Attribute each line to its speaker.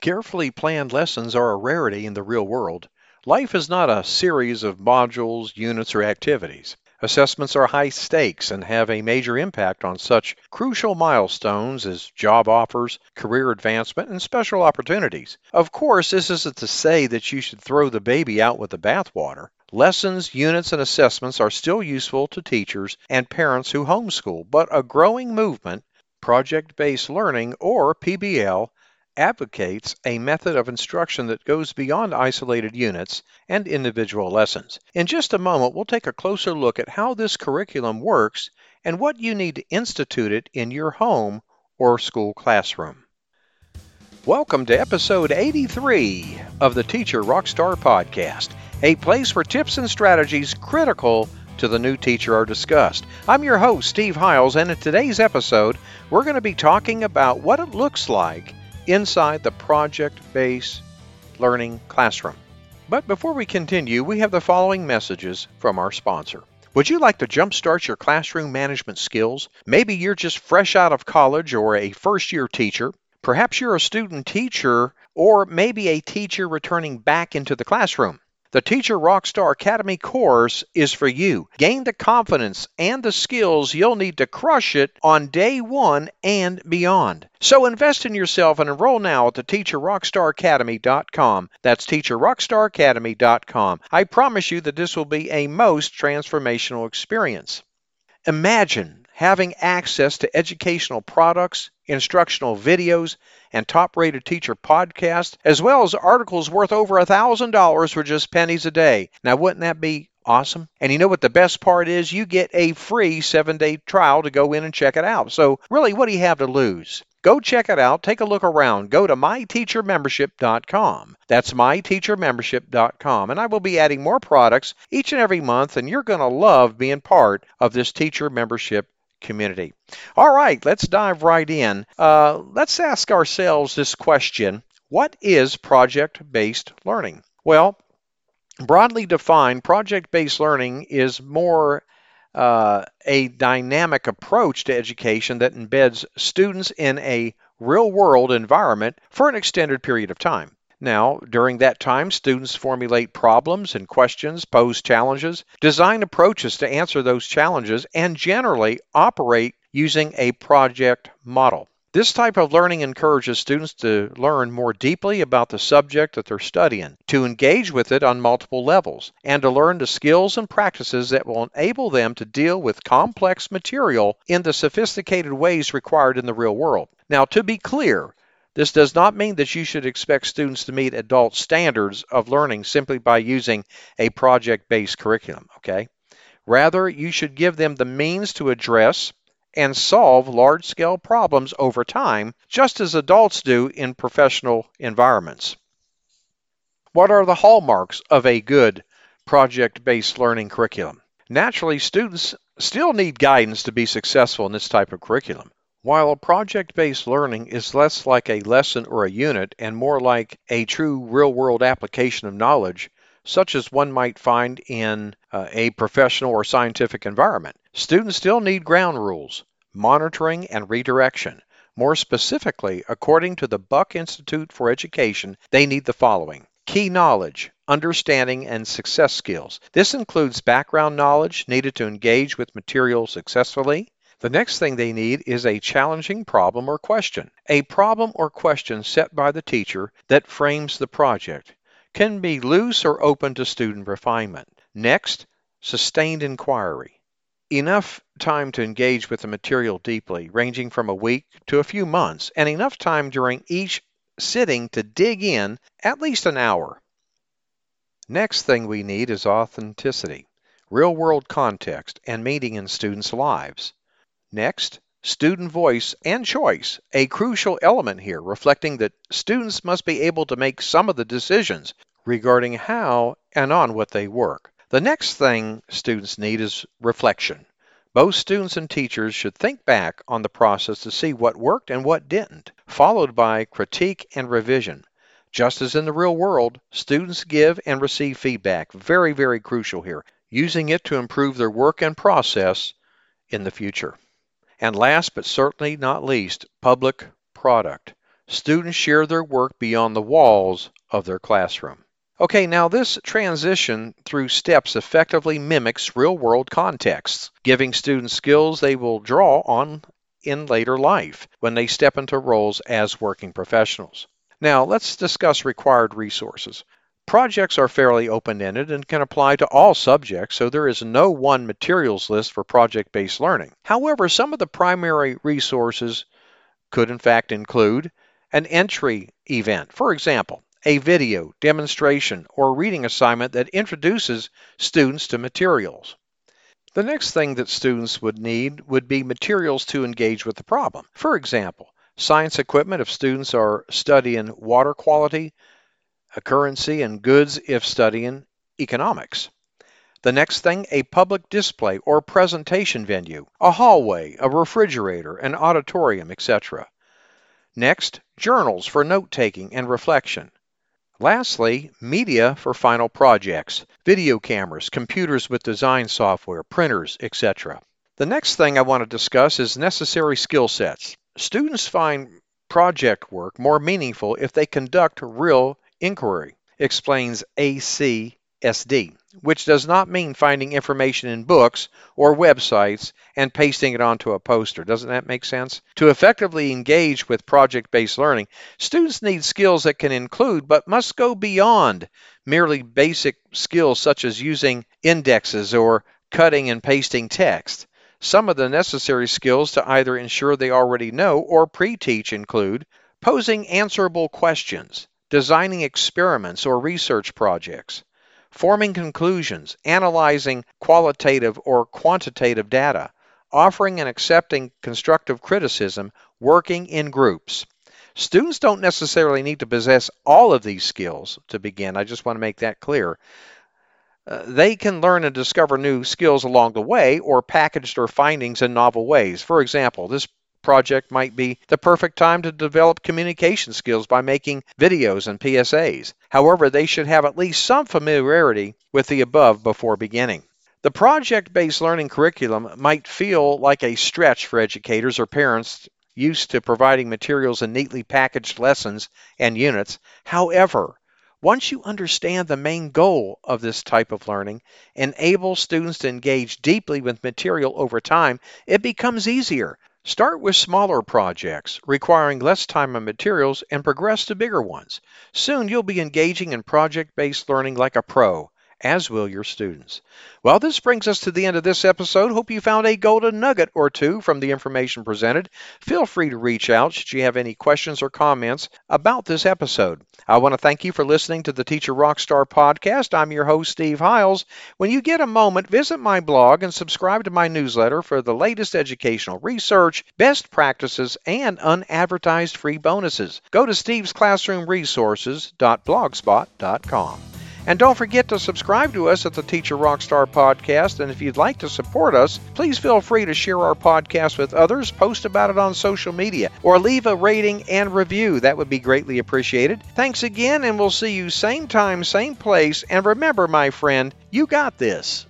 Speaker 1: Carefully planned lessons are a rarity in the real world. Life is not a series of modules, units, or activities. Assessments are high stakes and have a major impact on such crucial milestones as job offers, career advancement, and special opportunities. Of course, this isn't to say that you should throw the baby out with the bathwater. Lessons, units, and assessments are still useful to teachers and parents who homeschool, but a growing movement, project based learning or PBL, advocates a method of instruction that goes beyond isolated units and individual lessons. In just a moment, we'll take a closer look at how this curriculum works and what you need to institute it in your home or school classroom. Welcome to episode 83 of the Teacher Rockstar Podcast, a place where tips and strategies critical to the new teacher are discussed. I'm your host, Steve Hiles, and in today's episode, we're going to be talking about what it looks like inside the project-based learning classroom. But before we continue, we have the following messages from our sponsor. Would you like to jumpstart your classroom management skills? Maybe you're just fresh out of college or a first year teacher. Perhaps you're a student teacher or maybe a teacher returning back into the classroom. The Teacher Rockstar Academy course is for you. Gain the confidence and the skills you'll need to crush it on day one and beyond. So invest in yourself and enroll now at the TeacherRockstarAcademy.com. That's TeacherRockstarAcademy.com. I promise you that this will be a most transformational experience. Imagine having access to educational products, instructional videos, and top rated teacher podcasts, as well as articles worth over a $1,000 for just pennies a day. Now, wouldn't that be awesome? And you know what the best part is? You get a free seven day trial to go in and check it out. So, really, what do you have to lose? Go check it out. Take a look around. Go to myteachermembership.com. That's myteachermembership.com. And I will be adding more products each and every month, and you're going to love being part of this teacher membership community. All right, let's dive right in. Uh, let's ask ourselves this question What is project based learning? Well, broadly defined, project based learning is more uh, a dynamic approach to education that embeds students in a real world environment for an extended period of time. Now, during that time, students formulate problems and questions, pose challenges, design approaches to answer those challenges, and generally operate using a project model. This type of learning encourages students to learn more deeply about the subject that they're studying, to engage with it on multiple levels, and to learn the skills and practices that will enable them to deal with complex material in the sophisticated ways required in the real world. Now, to be clear, this does not mean that you should expect students to meet adult standards of learning simply by using a project based curriculum, okay? Rather, you should give them the means to address and solve large scale problems over time, just as adults do in professional environments. What are the hallmarks of a good project based learning curriculum? Naturally, students still need guidance to be successful in this type of curriculum. While project based learning is less like a lesson or a unit and more like a true real world application of knowledge, such as one might find in uh, a professional or scientific environment, students still need ground rules, monitoring, and redirection. More specifically, according to the Buck Institute for Education, they need the following key knowledge, understanding, and success skills. This includes background knowledge needed to engage with material successfully the next thing they need is a challenging problem or question. A problem or question set by the teacher that frames the project can be loose or open to student refinement. Next, sustained inquiry. Enough time to engage with the material deeply, ranging from a week to a few months, and enough time during each sitting to dig in at least an hour. Next thing we need is authenticity, real world context, and meaning in students' lives. Next, student voice and choice, a crucial element here, reflecting that students must be able to make some of the decisions regarding how and on what they work. The next thing students need is reflection. Both students and teachers should think back on the process to see what worked and what didn't, followed by critique and revision. Just as in the real world, students give and receive feedback. Very, very crucial here. Using it to improve their work and process in the future. And last but certainly not least, public product. Students share their work beyond the walls of their classroom. Okay, now this transition through steps effectively mimics real world contexts, giving students skills they will draw on in later life when they step into roles as working professionals. Now, let's discuss required resources. Projects are fairly open ended and can apply to all subjects, so there is no one materials list for project based learning. However, some of the primary resources could, in fact, include an entry event. For example, a video, demonstration, or reading assignment that introduces students to materials. The next thing that students would need would be materials to engage with the problem. For example, science equipment if students are studying water quality, a currency, and goods if studying economics. The next thing, a public display or presentation venue, a hallway, a refrigerator, an auditorium, etc. Next, journals for note taking and reflection. Lastly, media for final projects, video cameras, computers with design software, printers, etc. The next thing I want to discuss is necessary skill sets. Students find project work more meaningful if they conduct real inquiry, explains ASCD which does not mean finding information in books or websites and pasting it onto a poster. Doesn't that make sense? To effectively engage with project based learning, students need skills that can include but must go beyond merely basic skills such as using indexes or cutting and pasting text. Some of the necessary skills to either ensure they already know or pre teach include posing answerable questions, designing experiments or research projects forming conclusions, analyzing qualitative or quantitative data, offering and accepting constructive criticism, working in groups. Students don't necessarily need to possess all of these skills to begin. I just want to make that clear. Uh, they can learn and discover new skills along the way or package their findings in novel ways. For example, this project might be the perfect time to develop communication skills by making videos and PSAs. However, they should have at least some familiarity with the above before beginning. The project based learning curriculum might feel like a stretch for educators or parents used to providing materials in neatly packaged lessons and units. However, once you understand the main goal of this type of learning, enable students to engage deeply with material over time, it becomes easier Start with smaller projects requiring less time and materials and progress to bigger ones. Soon you'll be engaging in project based learning like a pro as will your students. Well, this brings us to the end of this episode. Hope you found a golden nugget or two from the information presented. Feel free to reach out should you have any questions or comments about this episode. I want to thank you for listening to the Teacher Rockstar podcast. I'm your host, Steve Hiles. When you get a moment, visit my blog and subscribe to my newsletter for the latest educational research, best practices, and unadvertised free bonuses. Go to stevesclassroomresources.blogspot.com. And don't forget to subscribe to us at the Teacher Rockstar Podcast. And if you'd like to support us, please feel free to share our podcast with others, post about it on social media, or leave a rating and review. That would be greatly appreciated. Thanks again, and we'll see you same time, same place. And remember, my friend, you got this.